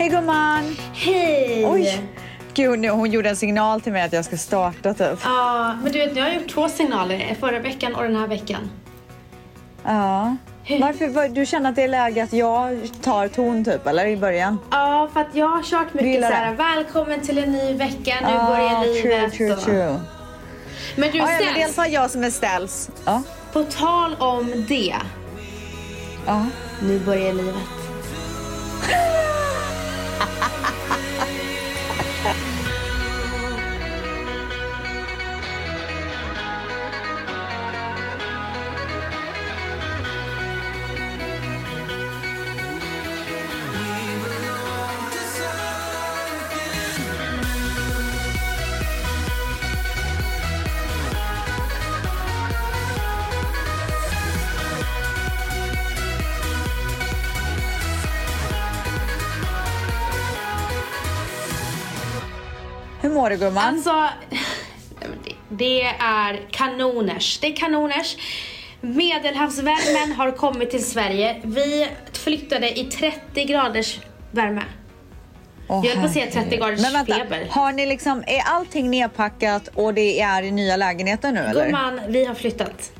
Hej gumman! Hej! Oj! Gud, hon gjorde en signal till mig att jag ska starta typ. Ja, men du vet, nu har jag gjort två signaler. Förra veckan och den här veckan. Ja. Varför, var- du känner att det är läge att jag tar ton typ, eller i början? Ja, för att jag har kört mycket så här, det? välkommen till en ny vecka, nu Ah, börjar True, livet. true, och- true. Men du, Ja, ja, men det är i alla Stens, fall jag som är ställs. Ja. på tal om det. ja. Nu börjar livet. Du gumman? Alltså, det- det är kanoners. Det är kanoners. Medelhavsvärmen har kommit till Sverige. Vi flyttade i 30 graders värme. Åh, jag höll på att säga 30 herregud. graders Men vänta, feber. har ni liksom, är allting nedpackat och det är i nya lägenheter nu eller? Gumman, vi har flyttat.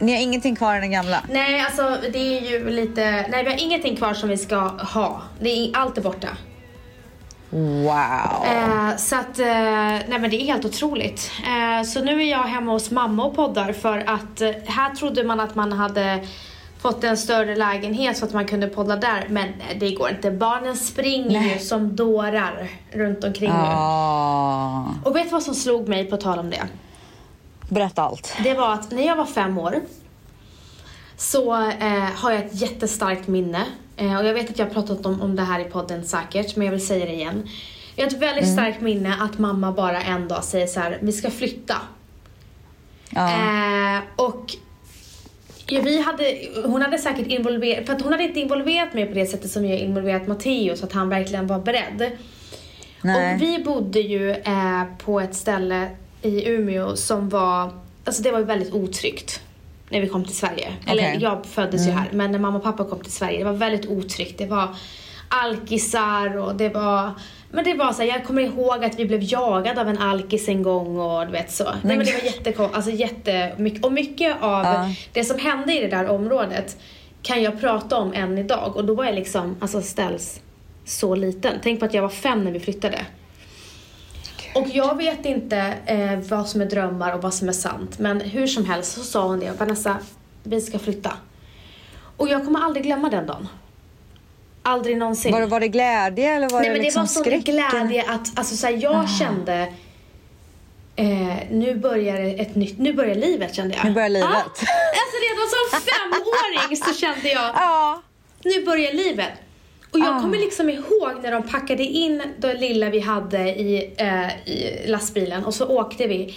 Ni har ingenting kvar i den gamla? Nej, alltså det är ju lite... Nej, vi har ingenting kvar som vi ska ha. Det är, allt är borta. Wow. Eh, så att, eh, nej men det är helt otroligt. Eh, så nu är jag hemma hos mamma och poddar för att eh, här trodde man att man hade fått en större lägenhet så att man kunde podda där. Men det går inte. Barnen springer Nej. ju som dårar runt omkring nu. Ah. Och vet du vad som slog mig på tal om det? Berätta allt. Det var att när jag var fem år så eh, har jag ett jättestarkt minne. Eh, och jag vet att jag har pratat om, om det här i podden säkert, men jag vill säga det igen. Jag har ett väldigt starkt minne att mamma bara en dag säger så här: vi ska flytta. Ja. Eh, och ja, vi hade, hon hade säkert involverat, för att hon hade inte involverat mig på det sättet som jag involverat Matteo så att han verkligen var beredd. Nej. Och vi bodde ju eh, på ett ställe i Umeå som var, alltså det var väldigt otryggt när vi kom till Sverige. Eller Okej. jag föddes ju här, men när mamma och pappa kom till Sverige, det var väldigt otryggt. Det var alkisar och det var men det var så här, jag kommer ihåg att vi blev jagade av en alkis en gång och du vet så. Nej men det var jättekonstigt, alltså jättemycket. Och mycket av Ja. det som hände i det där området kan jag prata om än idag. Och då var jag liksom, alltså ställs så liten. Tänk på att jag var fem när vi flyttade. Och jag vet inte eh, vad som är drömmar och vad som är sant. Men hur som helst så sa hon det. Vanessa, vi ska flytta. Och jag kommer aldrig glömma den dagen. Aldrig någonsin. Var, var det glädje eller var Nej det men liksom det var sån glädje att, alltså så här, jag kände Eh, nu börjar ett nytt, nu börjar livet kände jag. Nu börjar livet. Ja, alltså redan som femåring så kände jag, Ja. nu börjar livet. Och jag Ah. kommer liksom ihåg när de packade in det lilla vi hade i, eh, i lastbilen och så åkte vi.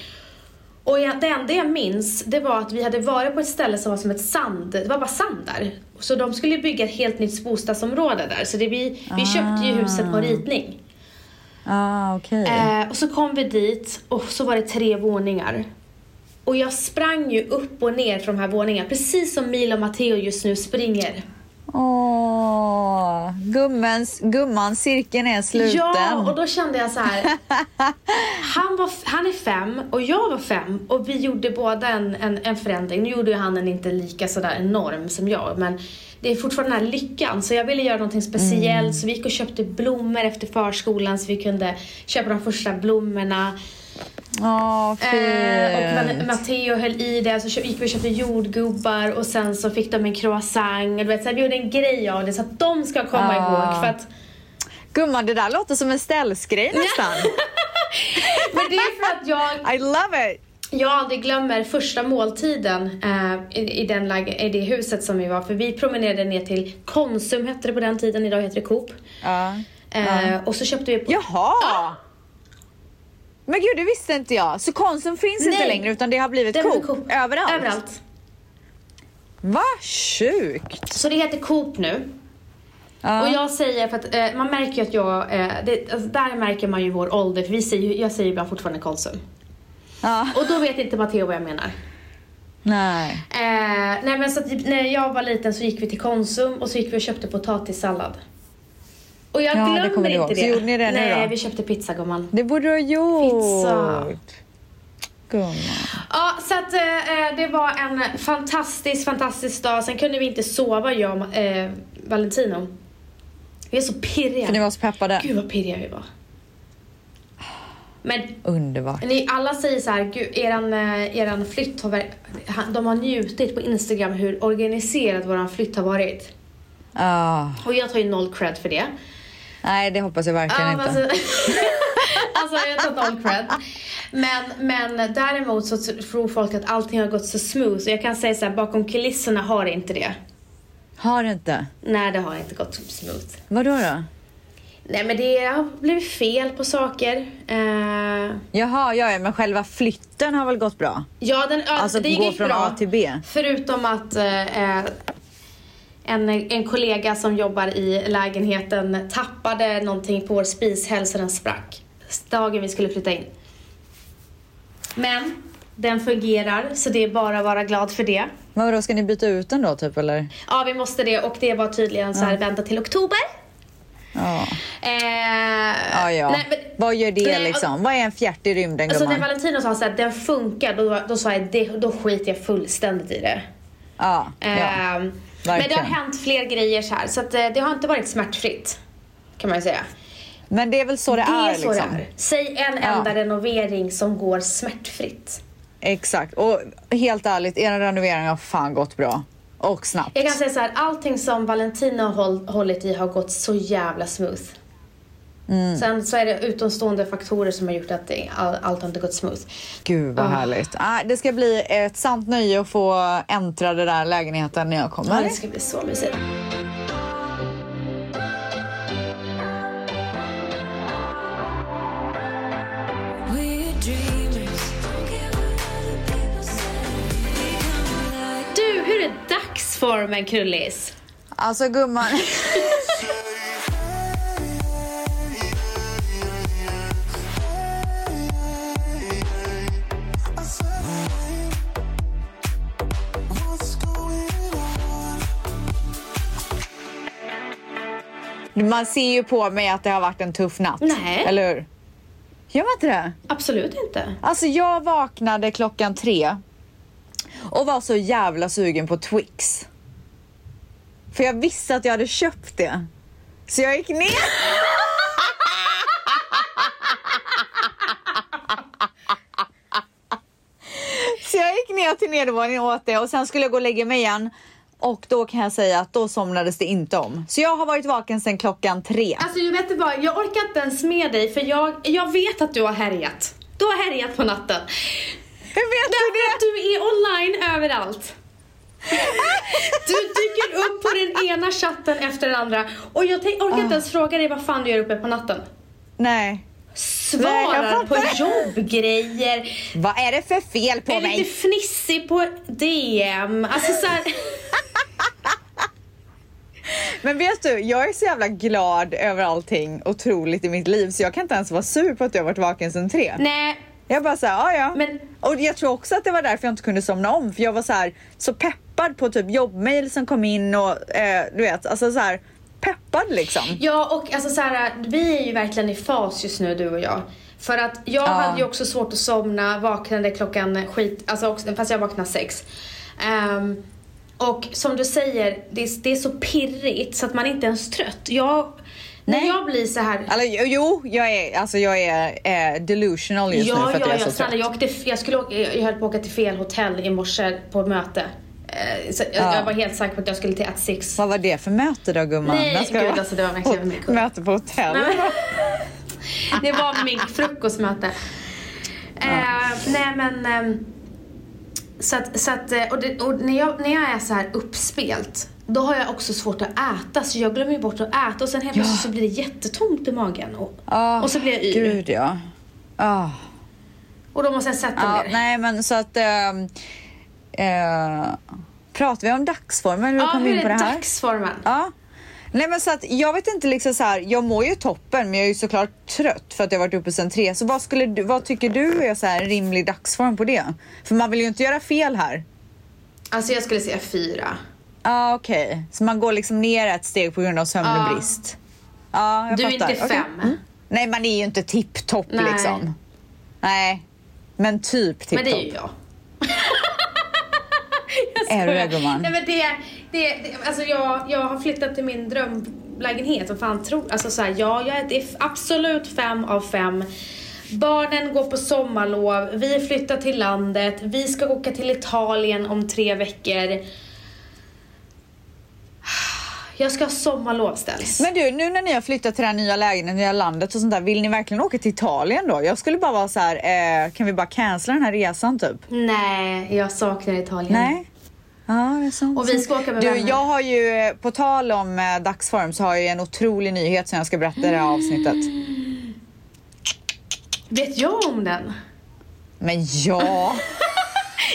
Och jag, det enda jag minns, det var att vi hade varit på ett ställe som var som ett sand, det var bara sand där. Så de skulle bygga ett helt nytt bostadsområde där. Så det, vi, vi köpte ju huset på ritning. Ah, okej. Eh, och så kom vi dit och så var det tre våningar. Och jag sprang ju upp och ner från de här våningarna, precis som Milo och Matteo just nu springer. Åh, gummans, gumman, cirkeln är sluten. Ja, och då kände jag så här. han, var, han är fem och jag var fem och vi gjorde båda en, en, en förändring. Nu gjorde ju han en inte lika sådär enorm som jag, men det är fortfarande den här lyckan. Så jag ville göra någonting speciellt så vi gick och köpte blommor efter förskolan så vi kunde köpa de första blommorna. Fint. Eh, och Matteo höll i det, så gick vi och köpte jordgubbar och sen så fick de en croissant. Du vet, så här, vi gjorde en grej av det så att de ska komma Ah. ihåg. För att, Gumman, det där låter som en ställsgrej nästan. men det är för att jag I love it. Jag aldrig glömmer första måltiden eh, i, i, den läge, i det huset som vi var. För vi promenerade ner till Konsum hette det på den tiden, idag heter det Coop. Ja. Eh, Och så köpte vi på... Jaha! Men gud, det visste inte jag. Så Konsum finns inte Nej. längre utan det har blivit Det Coop, Coop. överallt? Överallt. Vad sjukt! Så det heter Coop nu. Ja. Och jag säger, för att eh, man märker ju att jag, eh, det, alltså, där märker man ju vår ålder. För vi säger, jag säger ju ibland fortfarande Konsum. Ja. Och då vet inte Matteo vad jag menar. Nej. Eh, nej men så att, när jag var liten så gick vi till Konsum och så gick vi och köpte potatissallad. Och jag Ja, det glömmer kommer du inte ihåg. det. Så gjorde ni det nu Nej, då? vi köpte pizza gumman. Det borde du ha gjort. Pizza. Gumman. Ja, så att eh, det var en fantastisk, fantastisk dag. Sen kunde vi inte sova jag och eh, Valentino. Vi är så pirriga. För ni var så peppade. Gud vad pirriga vi var. Men Underbart. ni alla säger så här, gud, eran, eh, eran flytt har de har njutit på Instagram hur organiserad våran flytt har varit. Ah, Och jag tar ju noll cred för det. Nej, det hoppas jag verkligen Ja, inte. Alltså, alltså jag tar noll cred. Men, men däremot så tror folk att allting har gått så smooth. Och jag kan säga så här, bakom kulisserna har det inte det. Har det inte? Nej, det har inte gått smooth. Vadå då? Nej, men det har blivit fel på saker. Eh, Jaha, ja, ja, men själva flytten har väl gått bra? ja, den, Alltså det gå gick från bra. A till B. Förutom att eh, en, en kollega som jobbar i lägenheten tappade någonting på vår spishäll så den sprack. Dagen vi skulle flytta in. Men den fungerar så det är bara att vara glad för det. Men vadå, ska ni byta ut den då typ eller? Ja, vi måste det och det var tydligen så här vänta till oktober. Ja. Eh, Ja, ja. nej, men- Vad gör det Nej, liksom? Vad är en fjärt i rymden Alltså när gumman? Valentino sa att den funkar, då, då sa jag det, då skiter jag fullständigt i det. Ja, ja. Ehm, men det har hänt fler grejer så här, så att, eh, det har inte varit smärtfritt. Kan man ju säga. Men det är väl så det, Det är är så liksom. det är. Säg en Ja. enda renovering som går smärtfritt. Exakt. Och helt ärligt, era renoveringar har fan gått bra. Och snabbt. Jag kan säga så här, allting som Valentino har håll, hållit i har gått så jävla smooth. Mm. Sen så är det utomstående faktorer som har gjort att det, all, allt har inte gått smooth. Gud vad Ah. härligt. Ah, det ska bli ett sant nöje att få äntra den där lägenheten när jag Ja, kommer. det ska bli så mysigt. Du, hur är dagsformen Krullis? Alltså gumman. Man ser ju på mig att det har varit en tuff natt. Nej. Eller hur? Gör man inte det? Absolut inte. Alltså jag vaknade klockan tre och var så jävla sugen på Twix. För jag visste att jag hade köpt det. Så jag gick ner. Så jag gick ner till nedervåningen och åt det och sen skulle jag gå och lägga mig igen. Och då kan jag säga att då somnades det inte om. Så jag har varit vaken sedan klockan tre. Alltså jag vet inte vad, jag orkar inte ens med dig för jag, jag vet att du har härjat. Du har härjat på natten. Hur vet du Därför att det? du är online överallt. Du dyker upp på den ena chatten efter den andra och jag tänk, orkar inte ens fråga dig vad fan du gör uppe på natten. Nej. Nej, Svarar jag på jobbgrejer, Vad är det för fel på är mig? lite fnissig på DM. Alltså så här, Men vet du, jag är så jävla glad över allting otroligt i mitt liv så jag kan inte ens vara sur på att jag har varit vaken sedan tre. nej, Jag bara såhär, ja ja. Men- Och jag tror också att det var därför jag inte kunde somna om för jag var så här så peppad på typ jobbmail som kom in och eh, du vet, alltså så här peppad liksom. Ja, och alltså så här, vi är ju verkligen i fas just nu, du och jag. För att jag Ja. hade ju också svårt att somna, vaknade klockan skit, alltså också, fast jag vaknade sex. Ehm, och som du säger, det är, det är så pirrigt så att man inte ens trött. Jag, när Nej. jag blir så här Alltså, jo, jag är, alltså, jag är eh, delusional just nu Ja, för att ja, jag är ja, så trött. jag, åkte, jag, skulle åka, jag höll på att åka till fel hotell i morse på möte. Eh, så jag, Ja. jag var helt säker på att jag skulle till At Six. Vad var det för möte då gumman? Nej, ska gud, alltså, det var verkligen mycket. Möte på hotell? Det var min frukostmöte. Eh, nej men... ehm, så att, så att, eh, och, det, och när, jag, när jag är så här uppspelt, då har jag också svårt att äta. Så jag glömmer bort att äta och sen helt Ja. plötsligt så blir det jättetomt i magen. Och, Ah, och så blir jag yr. Gud ja. Ah. Och då måste jag sätta Ja, mig ner. nej men så att... ehm, eh, pratar vi om dagsformen? Hur Ja, kom vi hur in på är det här? dagsformen? Ja. Nej men så att jag vet inte liksom så här, jag mår ju toppen men jag är ju såklart trött för att jag varit uppe sedan tre. Så vad, skulle du, vad tycker du är så här rimlig dagsform på det? För man vill ju inte göra fel här. Alltså jag skulle säga fyra. Ja ah, okej, så man går liksom ner ett steg på grund av sömnbrist. Ja, jag Du är fattar. inte Okej. fem. Mm. Nej, man är ju inte tipptopp liksom. Nej, men typ tipptopp. Men det är ju jag. jag Är du det, gumman? Nej men det, det, det alltså jag, jag har flyttat till min drömlägenhet. Vad fan tror, alltså så här, ja, jag är, absolut fem av fem. Barnen går på sommarlov, vi flyttar till landet, vi ska åka till Italien om tre veckor. Jag ska ha sommarlov ställs. Men du, nu när ni har flyttat till det här nya lägenheten, nya landet och sånt där, vill ni verkligen åka till Italien då? Jag skulle bara vara så här, eh, kan vi bara cancella den här resan typ? Nej, jag saknar Italien. Nej? Ja. Och vi ska åka med Du, vänner. jag har ju, på tal om eh, dagsform, så har jag ju en otrolig nyhet som jag ska berätta i det här avsnittet. Vet jag om den? Men ja!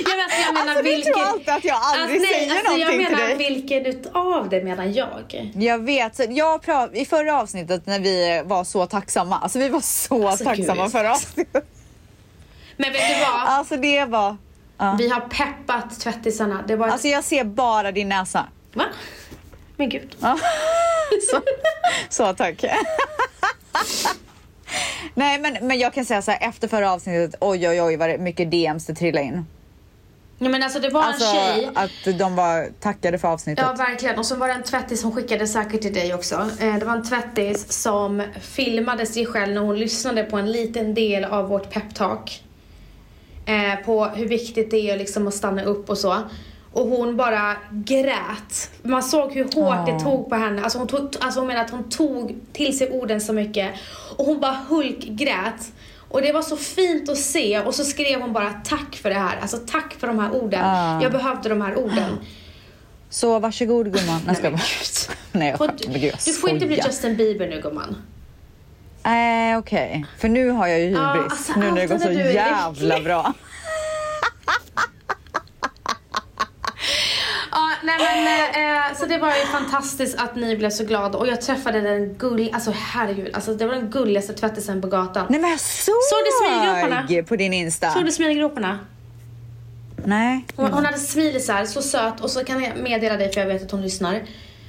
Ja, men alltså, jag menar Alltså, du vilken... tror alltid att jag aldrig nej, säger alltså, någonting jag till menar dig. vilken utav det menar jag? Jag vet. Jag I förra avsnittet när vi var så tacksamma, alltså vi var så Alltså, tacksamma gud. förra avsnittet. Men vet du vad? Alltså det var... Ja. Vi har peppat tvättisarna. Det var... Alltså jag ser bara din näsa. Va? Men gud. Ja. Så, så tack. Nej men, men jag kan säga så här efter förra avsnittet, oj oj oj vad mycket DMs det trillade in. Ja, men alltså det var Alltså en tjej. att de var tackade för avsnittet. Ja, verkligen. Och så var det en tvättis som skickade säkert till dig också. Eh, Det var en tvättis som filmade sig själv när hon lyssnade på en liten del av vårt peptalk. Eh, på hur viktigt det är liksom att stanna upp och så. Och hon bara grät. Man såg hur hårt det Ja. tog på henne. Alltså hon, tog, alltså hon menar att hon tog till sig orden så mycket. Och hon bara hulkgrät. Och det var så fint att se. Och så skrev hon bara tack för det här. Alltså tack för de här orden. Ja. Jag behövde de här orden. Så varsågod gumman. Nej, jag. Nej, jag skämtar. du, du får inte bli skojar. Justin Bieber nu gumman. Nej okej, för nu har jag ju hybris. Ja, alltså, nu när det går så jävla bra. Ja, nej men eh, så det var ju fantastiskt att ni blev så glada och jag träffade den gull, alltså herregud, alltså det var den gulligaste tvättisen på gatan. Nej men jag såg Såg du smilgroparna? på din Insta. Såg du smilgroparna? Nej. Hon, hon hade smilisar, så söt och så kan jag meddela dig för jag vet att hon lyssnar.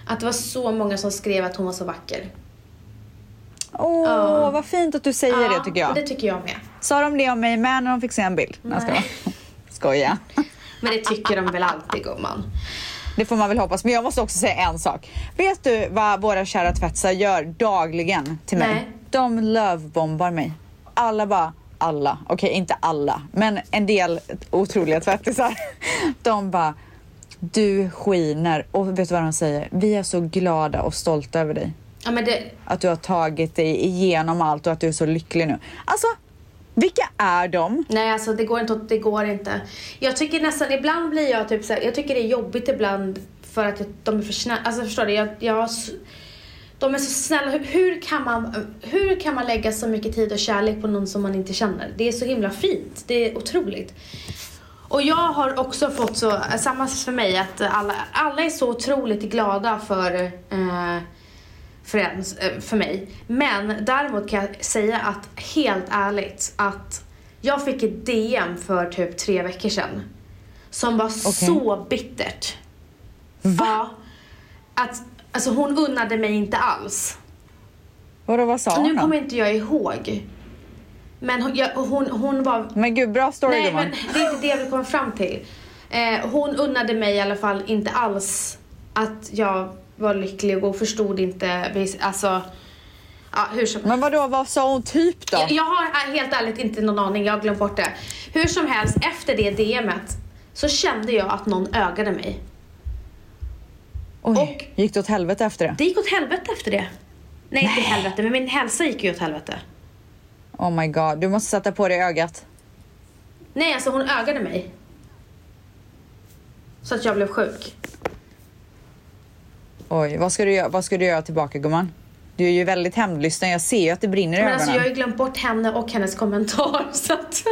Att det var så många som skrev att hon var så vacker. Åh, Ja. vad fint att du säger det tycker jag. Det tycker jag med. Sa de det om mig med när de fick se en bild? Nej. Ska skoja. Men det tycker de väl alltid gumman. Det får man väl hoppas. Men jag måste också säga en sak. Vet du vad våra kära tvättisar gör dagligen till mig? Nej. De lovebombar mig. Alla bara, alla, okej inte alla, men en del otroliga tvättisar. De bara, du skiner. Och vet du vad de säger? Vi är så glada och stolta över dig. Ja det, Att du har tagit dig igenom allt och att du är så lycklig nu. Alltså, vilka är de? Nej, alltså det går inte. Det går inte. Jag tycker nästan, ibland blir jag typ så här, jag tycker det är jobbigt ibland för att jag, de är för snälla. Alltså förstår du? Jag, jag, de är så snälla. Hur, hur, kan man, hur kan man lägga så mycket tid och kärlek på någon som man inte känner? Det är så himla fint. Det är otroligt. Och jag har också fått så, samma för mig, att alla, alla är så otroligt glada för eh, Friends, eh, för mig. Men däremot kan jag säga att helt ärligt att jag fick ett DM för typ tre veckor sedan. Som var så bittert. Ja. Att, alltså hon unnade mig inte alls. Vadå, vad sa hon nu kommer inte jag ihåg. Men hon, jag, hon, hon var Men gud, bra story Nej, gumman. men det är inte det vill komma fram till. Eh, hon unnade mig i alla fall inte alls att jag var lycklig och förstod inte, alltså, ja hur som Men vadå, vad sa hon typ då? jag, jag har helt ärligt inte någon aning, jag har glömt bort det. Hur som helst, efter det DMet så kände jag att någon ögade mig. Oj, och- gick det åt helvete efter det? Det gick åt helvete efter det. Nej, inte helvete, men min hälsa gick ju åt helvete. Oh my god, du måste sätta på dig ögat. Nej, alltså hon ögade mig. Så att jag blev sjuk. Oj, vad ska du göra, vad ska du göra tillbaka gumman? Du är ju väldigt hämndlysten, jag ser ju att det brinner i Men ögonen. alltså jag har ju glömt bort henne och hennes kommentar så att...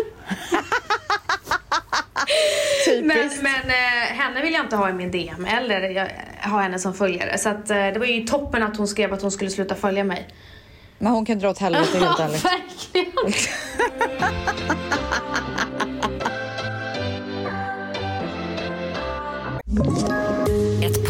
men Typiskt. men eh, henne vill jag inte ha i min DM eller jag, ha henne som följare. Så att, eh, det var ju toppen att hon skrev att hon skulle sluta följa mig. Men hon kan dra åt helvete helt ärligt. verkligen.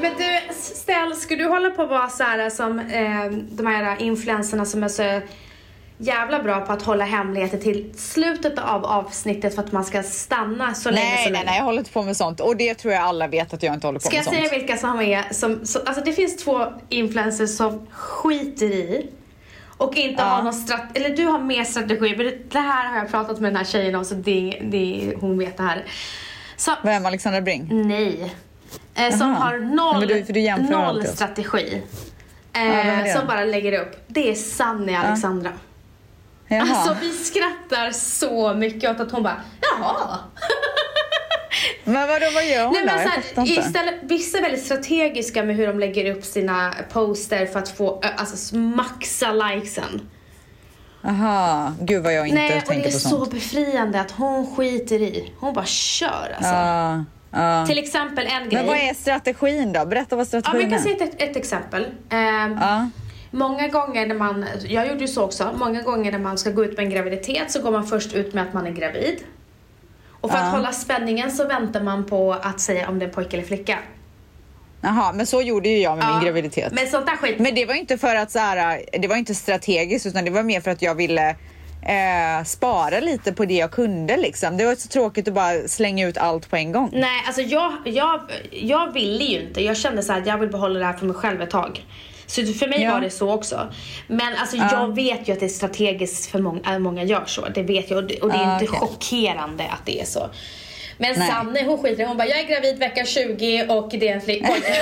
Men du, Stell, skulle du hålla på att vara så här som eh, de här influencerna som är så jävla bra på att hålla hemligheter till slutet av avsnittet för att man ska stanna så länge Nej, som nej, nej, jag håller inte på med sånt. Och det tror jag alla vet att jag inte håller på Ska med jag sånt. säga vilka som är som, så, alltså det finns två influencers som skiter i och inte Ja. har någon strategi, eller du har mer strategi, men det, det här har jag pratat med den här tjejen om så det, det, hon vet det här. Så, Vem, Alexandra Bring? nej. Eh, som har noll, du- du noll strategi. Eh, det som bara lägger upp. Det är Sanni Alexandra. Jaha. Alltså vi skrattar så mycket åt att hon bara, jaha. Men vadå, vad gör hon Nej, men så här, istället, vissa är väldigt strategiska med hur de lägger upp sina poster för att få alltså, maxa likesen. Aha, gud vad jag inte Nej, och det tänker är på så sånt. befriande att hon skiter i. Hon bara kör alltså. Ja, ja. Till exempel en grej. Men vad är strategin då? Berätta vad Ja, men strategin jag kan är. säga ett, ett exempel. Ja. Många gånger när man, jag gjorde ju så också, många gånger när man ska gå ut med en graviditet så går man först ut med att man är gravid. Och för att hålla spänningen så väntar man på att säga om det är en pojke eller flicka. Jaha, men så gjorde ju jag med Ja, min graviditet. Men sånt där skit. Men det var inte för att så här, det var inte strategiskt utan det var mer för att jag ville eh, spara lite på det jag kunde liksom. Det var så tråkigt att bara slänga ut allt på en gång. Nej, alltså jag, jag, jag ville ju inte. Jag kände så att jag vill behålla det här för mig själv ett tag. Så för mig Ja. var det så också. Men alltså jag vet ju att det är strategiskt för många, många gör så. Det vet jag och det, och det är Ja, inte okej. chockerande att det är så. Men Nej. Sanne hon skiter Hon bara, jag är gravid vecka 20 och det är en flick- pojke.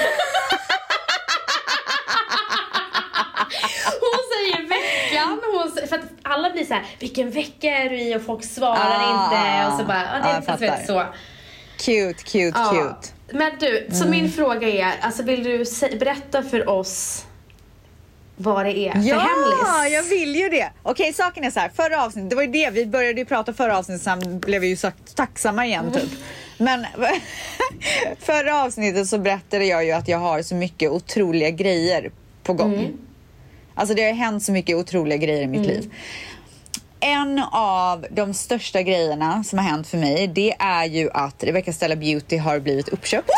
Hon säger veckan, hon, sä- för att alla blir så här, vilken vecka är du i? Och folk svarar Ah, inte. ah, Och så bara, ja, det ah, är jag inte så, vet, så. Cute, cute, Ja. cute. Men du, så Mm. min fråga är, alltså vill du berätta för oss vad det är för Ja, jag vill ju det. Okej, saken är så här. Förra avsnittet, det var ju det vi började ju prata förra avsnittet, sen blev vi ju så tacksamma igen typ. Men förra avsnittet så berättade jag ju att jag har så mycket otroliga grejer på gång. Alltså det har hänt så mycket otroliga grejer i mitt liv. En av de största grejerna som har hänt för mig, det är ju att Rebecca Stella Beauty har blivit uppköpt.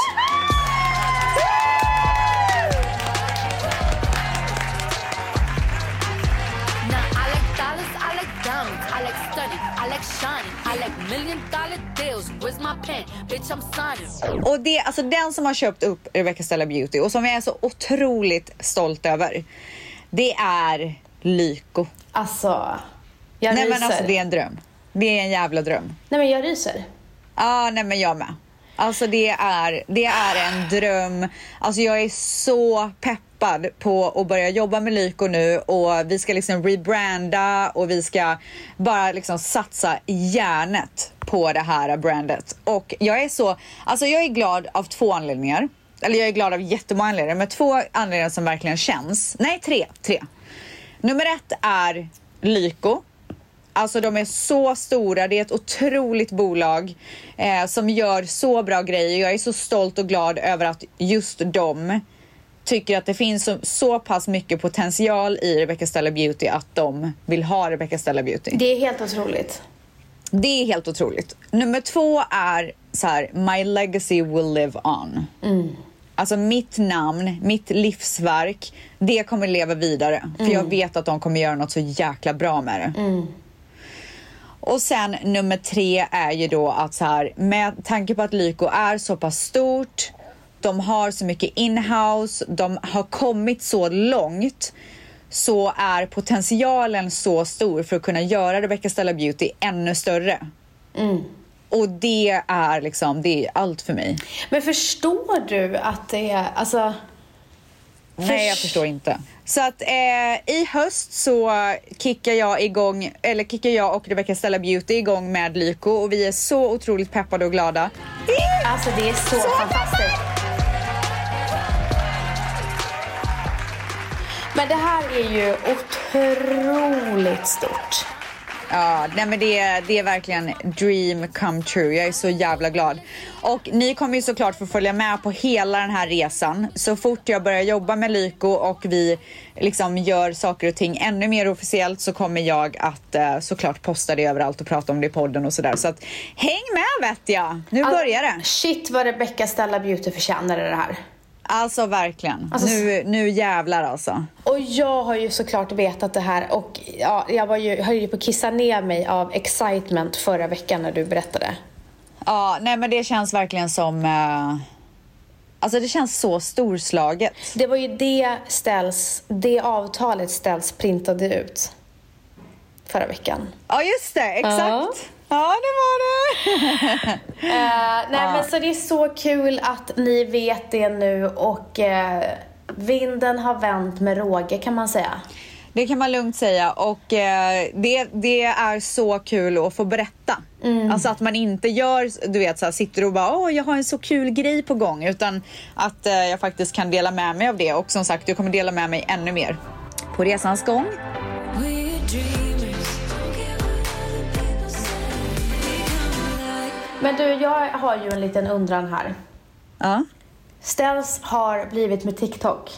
Och det, alltså den som har köpt upp Rebecca Stella Beauty och som jag är så otroligt stolt över, det är Lyko. Alltså, jag Nej ryser. men alltså det är en dröm. Det är en jävla dröm. Nej men jag ryser. Ja, nej men jag med. Alltså det är, det är en dröm. Alltså jag är så peppad på att börja jobba med Lyko nu och vi ska liksom rebranda och vi ska bara liksom satsa järnet på det här brandet. Och jag är så, alltså jag är glad av två anledningar. Eller jag är glad av jättemånga anledningar, men två anledningar som verkligen känns. Nej, tre. tre. Nummer ett är Lyko. Alltså de är så stora, det är ett otroligt bolag eh, som gör så bra grejer. Jag är så stolt och glad över att just de tycker att det finns så, så pass mycket potential i Rebecca Stella Beauty att de vill ha Rebecca Stella Beauty. Det är helt otroligt. Det är helt otroligt. Nummer två är så här, my legacy will live on. Alltså mitt namn, mitt livsverk, det kommer leva vidare. För jag vet att de kommer göra något så jäkla bra med det. Och sen nummer tre är ju då att så här, med tanke på att Lyko är så pass stort, de har så mycket inhouse, de har kommit så långt så är potentialen så stor för att kunna göra Rebecca Stella Beauty ännu större. Och det är liksom, det är allt för mig. Men förstår du att det är, alltså... Nej, jag förstår inte. Så att eh, i höst så kickar jag igång, eller kickar jag och Rebecca Stella Beauty igång med Lyko och vi är så otroligt peppade och glada. Alltså det är så, så fantastiskt. Men det här är ju otroligt stort. Ja, nej men det, är- det är verkligen dream come true. Jag är så jävla glad. Och ni kommer ju såklart få följa med på hela den här resan. Så fort jag börjar jobba med Lyko och vi liksom gör saker och ting ännu mer officiellt så kommer jag att eh, såklart posta det överallt och prata om det i podden och sådär. Så att häng med vet jag. Nu börjar det. Shit vad Rebecca Stella Beauty förtjänade det här. Alltså verkligen. Alltså, nu, nu jävlar alltså. Och jag har ju såklart vetat det här och ja, jag var ju, höll ju på att kissa ner mig av excitement förra veckan när du berättade. Ja, nej men det känns verkligen som... Eh, alltså det känns så storslaget. Det var ju det ställs, det avtalet ställs printade ut förra veckan. Ja, just det. Exakt. Ja. Ja, det var det. Eh, nej men så det är så kul att ni vet det nu och eh, vinden har vänt med råge kan man säga. Det kan man lugnt säga och eh, det, det är så kul att få berätta. Alltså att man inte gör, du vet så här, sitter och bara åh jag har en så kul grej på gång utan att eh, jag faktiskt kan dela med mig av det och som sagt jag kommer dela med mig ännu mer på resans gång. Men du, jag har ju en liten undran här. Ja. Ställs har blivit med TikTok.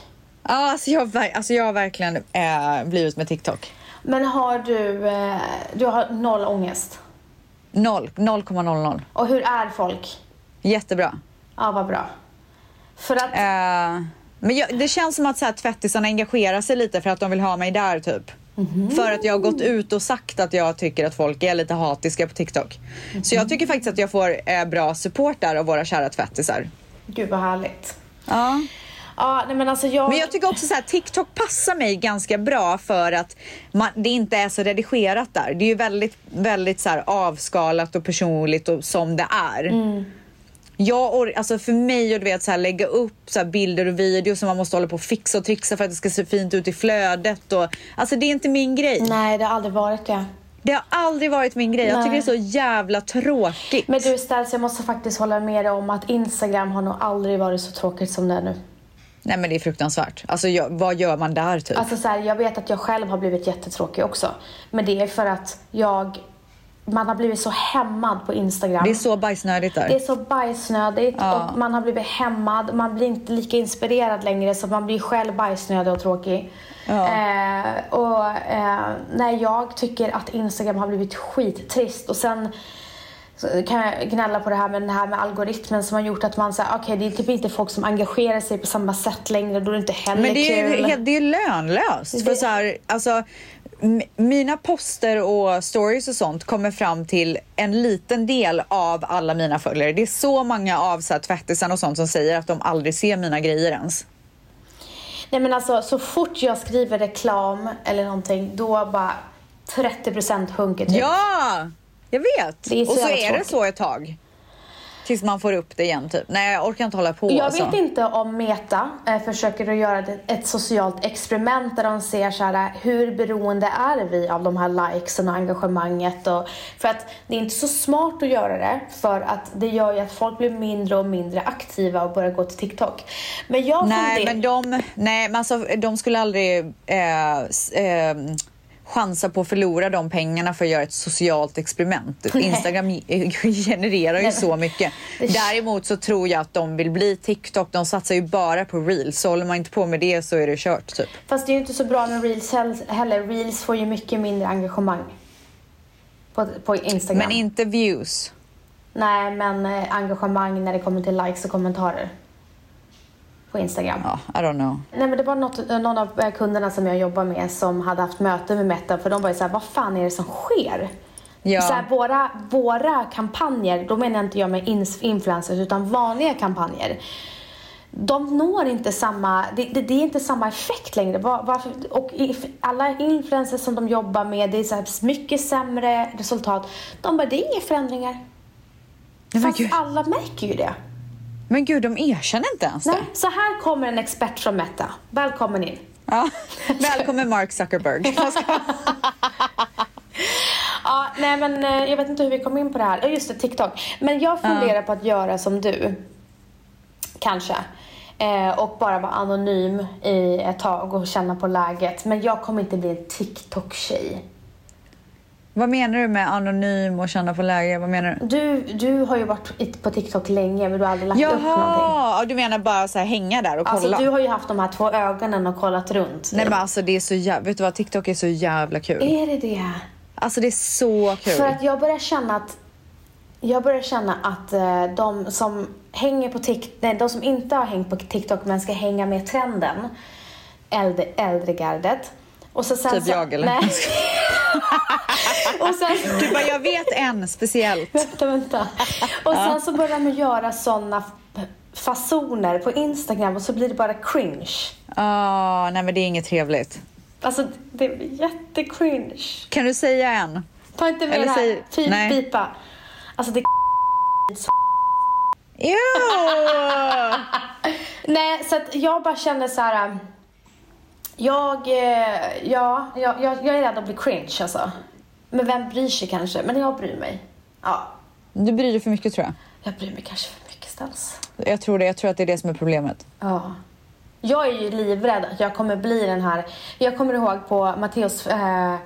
Ja, alltså jag, alltså jag har verkligen eh, blivit med TikTok. Men har du, eh, du har noll ångest? Noll, 0,00. Och hur är folk? Jättebra. Ja, vad bra. För att, Eh, men jag, det känns som att så här, tvättisarna engagerar sig lite för att de vill ha mig där typ. För att jag har gått ut och sagt att jag tycker att folk är lite hatiska på TikTok. Så jag tycker faktiskt att jag får eh, bra support där av våra kära tvättisar. gud vad härligt. Ja. Ja, nej men alltså jag... Men jag tycker också så här, TikTok passar mig ganska bra för att man, det inte är så redigerat där. Det är ju väldigt, väldigt så här avskalat och personligt och som det är. Jag or- alltså för mig att du vet, så här, lägga upp så här, bilder och videos som man måste hålla på och fixa och trixa för att det ska se fint ut i flödet. Och, alltså det är inte min grej. Nej, det har aldrig varit det. Det har aldrig varit min grej. Jag Nej. tycker det är så jävla tråkigt. Men du Ställs, jag måste faktiskt hålla med dig om att Instagram har nog aldrig varit så tråkigt som det är nu. Nej men det är fruktansvärt. Alltså jag, vad gör man där typ? Alltså så här, jag vet att jag själv har blivit jättetråkig också. Men det är för att jag... Man har blivit så hämmad på Instagram. det är så bajsnödigt där. Det är så bajsnödigt Ja. och man har blivit hämmad. Man blir inte lika inspirerad längre så man blir själv bajsnödig och tråkig. Ja. Eh, och eh, nej, jag tycker att Instagram har blivit skittrist och sen kan jag gnälla på det här med den här med algoritmen som har gjort att man säger okej det är typ inte folk som engagerar sig på samma sätt längre då är det inte heller Men det är kul. helt, det är lönlöst. Det- För så här, alltså, mina poster och stories och sånt kommer fram till en liten del av alla mina följare. Det är så många av så här, och sånt som säger att de aldrig ser mina grejer ens. Nej men alltså så fort jag skriver reklam eller någonting då bara 30% sjunker typ. Ja, jag vet. Det och så är det tråkigt. så ett tag. Tills man får upp det igen typ. Nej, jag orkar inte hålla på. Jag alltså. vet inte om Meta eh, försöker att göra ett, socialt experiment där de ser så här, hur beroende är vi av de här likesen och engagemanget. Och, för att det är inte så smart att göra det för att det gör ju att folk blir mindre och mindre aktiva och börjar gå till TikTok. Men jag Nej, funderar- men de, nej, men alltså, de skulle aldrig eh, eh, chansa på att förlora de pengarna för att göra ett socialt experiment. Instagram genererar ju så mycket. Däremot så tror jag att de vill bli TikTok. De satsar ju bara på reels. Så håller man inte på med det så är det kört typ. Fast det är ju inte så bra med reels hel- heller. Reels får ju mycket mindre engagemang. På, på Instagram. Men inte views. Nej, men eh, engagemang när det kommer till likes och kommentarer. På Instagram. Ja, I don't know. Nej men det var något, någon av eh, kunderna som jag jobbar med som hade haft möte med Meta för de var ju såhär, vad fan är det som sker? Ja. Så här, våra, våra kampanjer, då menar inte jag med influencers utan vanliga kampanjer. De når inte samma, det, det, det är inte samma effekt längre. Var, varför, och alla influencers som de jobbar med, det är så här mycket sämre resultat. De bara, det är inga förändringar. Nej, Fast alla märker ju det. Men gud, de erkänner inte ens Nej, det. så här kommer en expert från Meta. Välkommen in. Ja. Välkommen Mark Zuckerberg. Ja, nej men eh, jag vet inte hur vi kom in på det här. Ja, just det, TikTok. Men jag funderar på att göra som du. Kanske. eh, och bara vara anonym i ett tag och känna på läget. Men jag kommer inte bli en TikTok-tjej. Vad menar du med anonym och känna på läge? Vad menar du? Du, du har ju varit på TikTok länge men du har aldrig lagt upp någonting. Jaha, du menar bara så här hänga där och kolla? Alltså du har ju haft de här två ögonen och kollat runt. Nej men alltså det är så jävla, vet du vad? TikTok är så jävla kul. Är det det? Alltså det är så kul. För att jag börjar känna att jag börjar känna att eh, de som hänger på TikTok, nej, de som inte har hängt på TikTok men ska hänga med trenden, äldre, äldre gardet. Och så sen Typ så, jag, eller? Nej. och sen, Du bara, jag vet en speciellt. vänta, vänta. Och sen så börjar de göra såna fasoner på Instagram och så blir det bara cringe. Ah, nej men det är inget trevligt. Alltså det blir jättecringe. Kan du säga en? Ta inte med Eller det här. säg- nej. pipa. Alltså det Jo! Nej, så att jag bara känner så här. Jag, eh, ja, jag, jag, jag är rädd att bli cringe alltså. Men vem bryr sig kanske? Men jag bryr mig. Ja, Du bryr dig för mycket tror jag. jag bryr mig kanske för mycket ställs. Jag tror det. Jag tror att det är det som är problemet. Ja. Jag är ju livrädd att jag kommer bli den här. Jag kommer ihåg på Matteos eh, eh,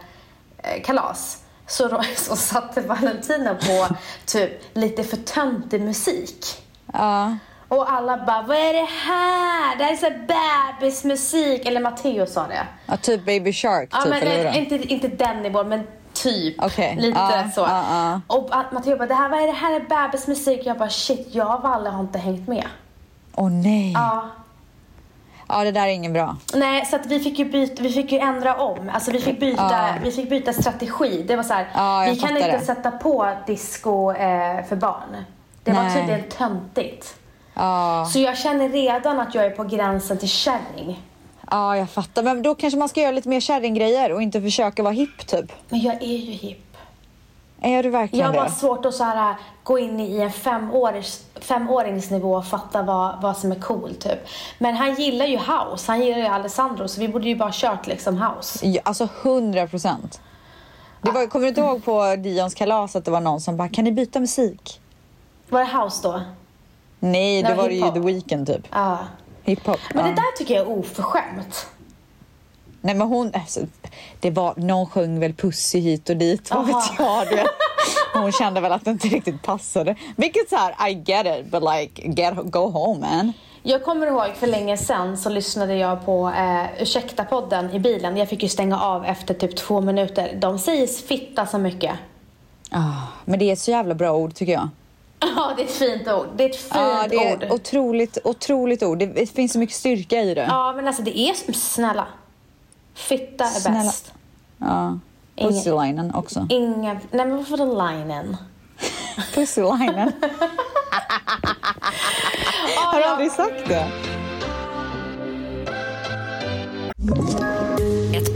kalas. Så, så satte Valentino på typ lite för töntig musik. Ja. Och alla bara, vad är det här? Det här är så bebismusik. Eller Matteo sa det. ja, typ Baby Shark Ja, typ, men eller inte, inte den nivån, men typ. Okej. Lite Ja, så. ja, ja. Och att Matteo bara, det här, vad är det här är bebismusik. Jag bara, shit, jag och Valle har inte hängt med. Åh nej. Ja. Ja, det där är ingen bra. Nej, så att vi fick ju byta, vi fick ju ändra om. Alltså vi fick byta, Ja. vi fick byta strategi. Det var så här, Ja, vi kan inte det. sätta på disco eh, för barn. Det var Nej. tydligen töntigt. Ja, Så jag känner redan att jag är på gränsen till kärring. ja, jag fattar. Men då kanske man ska göra lite mer kärringgrejer och inte försöka vara hipp typ. Men jag är ju hipp. Är du verkligen Jag har bara det? svårt att så här, gå in i en femårings, femåringsnivå och fatta vad, vad som är coolt typ. Men han gillar ju house, han gillar ju Alessandro så vi borde ju bara kört liksom house. Ja, alltså 100 procent. Det var, kommer du inte ihåg på Dions kalas att det var någon som bara, kan ni byta musik? Var det house då? Nej, Det det var det ju. The Weeknd typ. Ja. Hiphop. Men det där tycker jag är oförskämt. Nej men hon, alltså, det var, någon sjöng väl Pussy hit och dit, vad vet jag. Du vet. Hon kände väl att det inte riktigt passade. Vilket så här, I get it, but like, get, go home man. Jag kommer ihåg för länge sedan så lyssnade jag på eh, Ursäkta-podden i bilen. Jag fick ju stänga av efter typ två minuter. De säger fitta så mycket. Ah, men det är ett så jävla bra ord tycker jag. Ja, det är ett fint ord. Det är ett fint Ja, det är ord. otroligt, otroligt ord. Det, finns så mycket styrka i det. Ja, men alltså det är snälla. Fitta är Snälla. bäst. Ja. Pussylinen också. Inga... Nej, men varför linen? Pussylinen. Har du aldrig sagt det?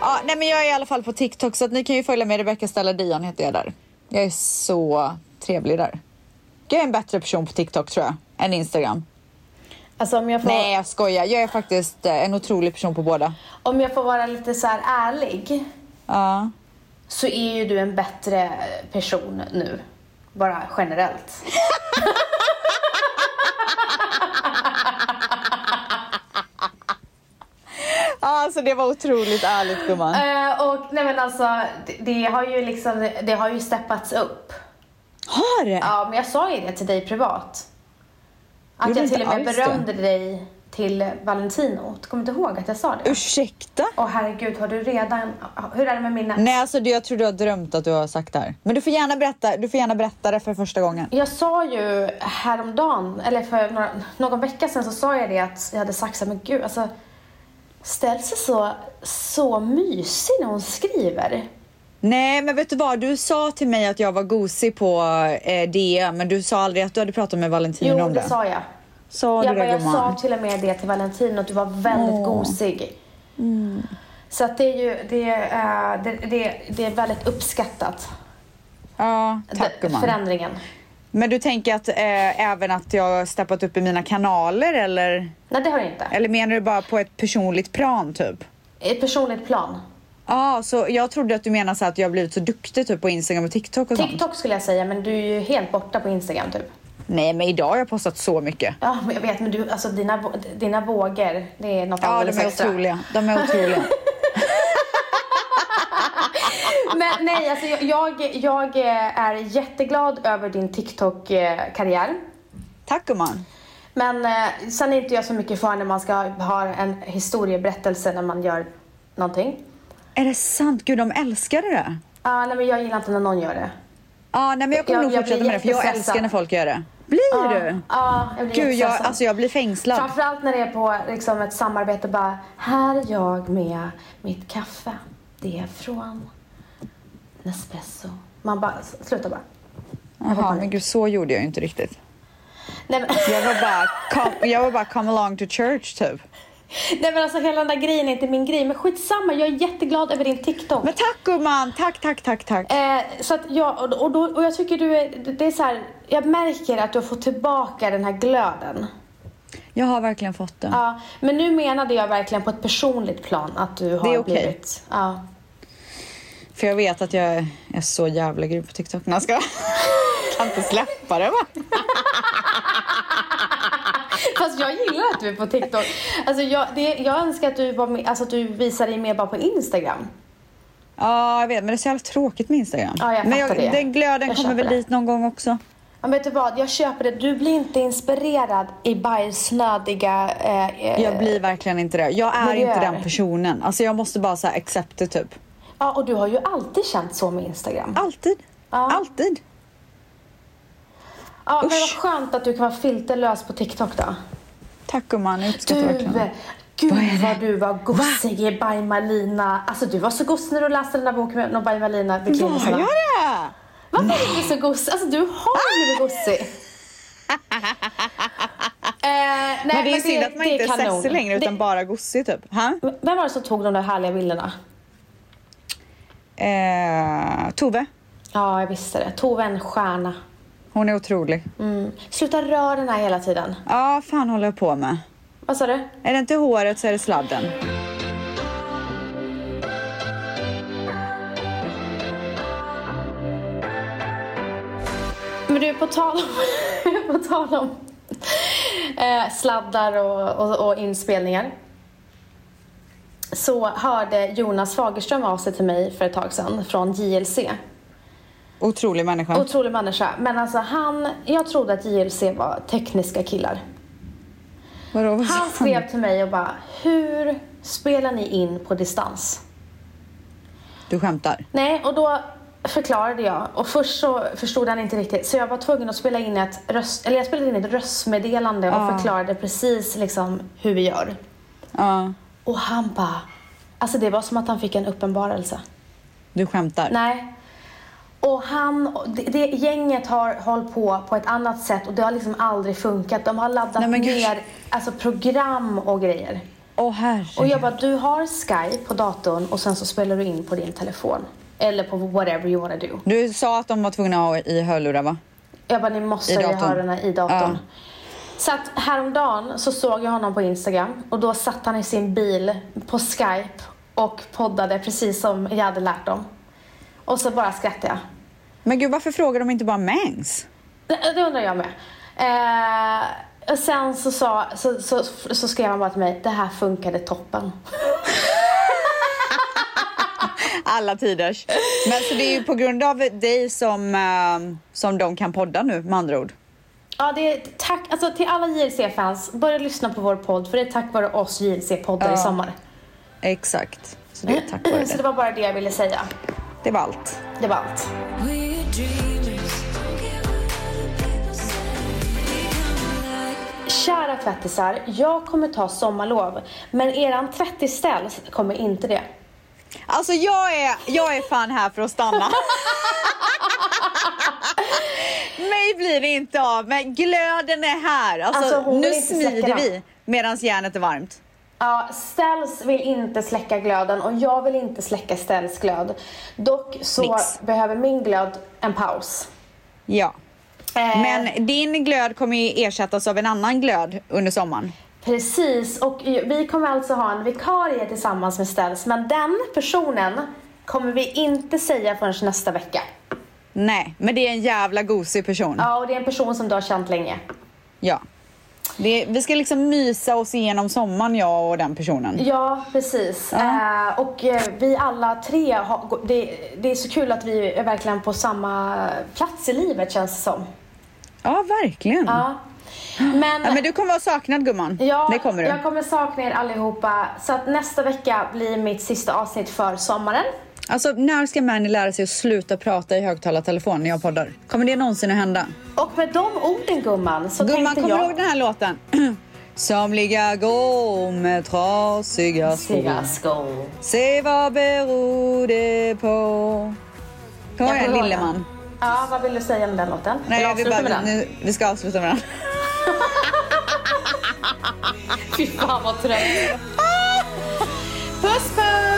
Ja, nej men jag är i alla fall på TikTok så att ni kan ju följa mig. Rebecca Stella Dion heter jag där. Jag är så trevlig där. Jag är en bättre person på TikTok tror jag, än Instagram. Alltså jag får, Nej, jag skojar. Jag är faktiskt eh, en otrolig person på båda. om jag får vara lite så här ärlig Ja. så är ju du en bättre person nu. Bara generellt. Alltså det var otroligt ärligt gumman. Eh, och nej men alltså, det, det har ju liksom, det har ju steppats upp. Har det? Ja, men jag sa ju det till dig privat. Att jag till och med alls det. berömde dig till Valentino. Du kommer inte ihåg att jag sa det? Ursäkta? Åh herregud, har du redan... Hur är det med minnet? Nej, alltså jag tror du har drömt att du har sagt det här. Men du får gärna berätta, du får gärna berätta det för första gången. Jag sa ju häromdagen, eller för några, någon vecka sedan så sa jag det att jag hade sagt så här, men gud alltså Ställs är så, så mysig när hon skriver. Nej, men vet du vad? Du sa till mig att jag var gosig på eh, DM, men du sa aldrig att du hade pratat med Valentin Jo, om det det. sa jag. Sa du Jag, det, bara, jag sa till och med det till Valentin att du var väldigt Åh. gosig. Så att det är ju det, är, det, det, det är väldigt uppskattat. Ja, tack gumman. Förändringen. Men du tänker att eh, även att jag steppat upp i mina kanaler eller? Nej, det har du inte. Eller menar du bara på ett personligt plan typ? Ett personligt plan. Ja, så jag trodde att du menar så att jag blivit så duktig typ på Instagram och TikTok och sånt. TikTok skulle jag säga, men du är ju helt borta på Instagram typ. Nej, men idag har jag postat så mycket. Ja, men jag vet, men du, alltså dina, dina vågor, det är något Ja, de alldeles är extra. otroliga. De är otroliga. Men nej, alltså jag, jag, är jätteglad över din TikTok-karriär. Tack gumman. Men eh, sen är inte jag så mycket för när man ska ha en historieberättelse när man gör någonting. Är det sant? Gud, de älskade det. Ah, nej, men jag gillar inte när någon gör det. Ja, nej, men jag kommer Jag- nog jag fortsätta med det för jag älskar när folk gör det. Blir du? Ja, jag blir Gud, jag, alltså jag blir fängslad. Framförallt när det är på liksom, ett samarbete bara, här är jag med mitt kaffe. Det är från Nespresso. Man bara, sluta bara. Jaha, men gud, så gjorde jag ju inte riktigt. Nej men, Jag var bara, come, jag var bara come along to church typ. nej men alltså hela den där grejen är inte min grej. Men skitsamma, jag är jätteglad över din TikTok. Men tack gumman, tack, tack, tack, tack. Eh, så att jag, och, då, och jag tycker du är, det är så här, jag märker att du har fått tillbaka den här glöden. Jag har verkligen fått det. Ja, men nu menade jag verkligen på ett personligt plan att du har Det är blivit... Ja. För jag vet att jag är så jävla grym på TikTok. Jag ska kan inte släppa det va? Fast jag gillar att du är på TikTok. Alltså jag, det, jag önskar att du, var med, alltså att du visar dig mer bara på Instagram. Ja, jag vet, men det är så jävla tråkigt med Instagram. Ja, jag men fattar det. den glöden Jag kommer väl det. dit någon gång också. Men vet du vad, jag köper det. Du blir inte inspirerad i bajsnödiga... Eh, Jag blir verkligen inte det. Jag är Miljöer. inte den personen. Alltså jag måste bara säga accept det typ. Ja, och du har ju alltid känt så med Instagram. Alltid. Ja. Alltid. Ja, men vad Usch. skönt att du kan vara filterlös på TikTok då. Tack gumman, jag uppskattar Du, verkligen. gud Vad vad du var gossig i By Malina. Alltså du var så gossig när du läste den där boken med By Malina Var jag det? Varför är du så gossig? Alltså du har blivit gossig. eh, nej, Men det är synd att man inte är sessig längre utan Det- bara gossig typ. Ha? Vem var det som tog de där härliga bilderna? Eh, Tove. Ja, jag visste det. Tove är en stjärna. Hon är otrolig. Mm. Sluta röra den här hela tiden. Ja, fan håller jag på med. Vad sa du? Är det inte håret så är det sladden. Men du, på tal om, på tal om eh, sladdar och, och, och inspelningar. Så hörde Jonas Fagerström av sig till mig för ett tag sedan från JLC. Otrolig människa. Otrolig människa. Men alltså han, jag trodde att JLC var tekniska killar. Vadå, vad Han skrev till mig och bara, hur spelar ni in på distans? Du skämtar? Nej, och då förklarade jag. Och först så förstod han inte riktigt. Så jag var tvungen att spela in ett röst, eller jag spelade in ett röstmeddelande och Ja. förklarade precis liksom hur vi gör. Ja, Och han bara, alltså det var som att han fick en uppenbarelse. du skämtar. Nej. Och han, det, det gänget har hållit på på ett annat sätt och det har liksom aldrig funkat. De har laddat Nej, ner alltså program och grejer. Åh herregud. Och jag bara, du har Skype på datorn och sen så spelar du in på din telefon. Eller på whatever you wanna do. Du sa att de var tvungna att ha i hörlurar va? Jag bara, ni måste ha hörlurarna i datorn. Ja. Så att häromdagen så såg jag honom på Instagram och då satt han i sin bil på Skype och poddade precis som jag hade lärt dem. Och så bara skrattade jag. Men gud, varför frågar de inte bara Mangs? Det, det undrar jag med. Eh, och sen så, sa, så, så, så skrev han bara till mig, det här funkade toppen. Alla tiders. Men så det är ju på grund av dig som, eh, som de kan podda nu med andra ord. Ja, det är tack, alltså till alla JLC-fans, börja lyssna på vår podd för det är tack vare oss JLC-poddar i Ja. sommar. Exakt. Så det är tack vare Så det det. var bara det jag ville säga. Det var allt. Det var allt. Kära tvättisar, jag kommer ta sommarlov, men eran tvättisställ kommer inte det. Alltså jag är, jag är fan här för att stanna. Mig blir det inte av, men glöden är här. Alltså, Alltså, nu smider vi medan järnet är varmt. Ja, Ställs vill inte släcka glöden och jag vill inte släcka Ställs glöd. Dock så Nix. behöver min glöd en paus. Ja. Eh, Men din glöd kommer ju ersättas av en annan glöd under sommaren. Precis, och vi kommer alltså ha en vikarie tillsammans med Ställs, men den personen kommer vi inte säga förrän nästa vecka. Nej, men det är en jävla gosig person. Ja. Ja, och det är en person som du har känt länge. Det, vi ska liksom mysa oss igenom sommaren, jag och den personen. Ja, precis. Eh, och eh, vi alla tre, har, det, det är så kul att vi är verkligen på samma plats i livet känns det som. Ja, verkligen. Ja. Ja. Men, men du kommer vara saknad gumman. Ja, det kommer du. jag kommer sakna er allihopa. Så att nästa vecka blir mitt sista avsnitt för sommaren. Alltså, när ska Manny lära sig att sluta prata i högtalartelefon när jag poddar? Kommer det någonsin att hända? Och med de orden gumman så Gumman, tänkte kommer du jag... ihåg den här låten? Somliga går med trasiga skor. Skor. Se vad beror det på? Jag kommer lille ihåg man. den. Ja, vad vill du säga med den låten? Nej, avsluta bara, med den? nu, vi ska avsluta med den. Fy fan vad trött. Puss! Puss!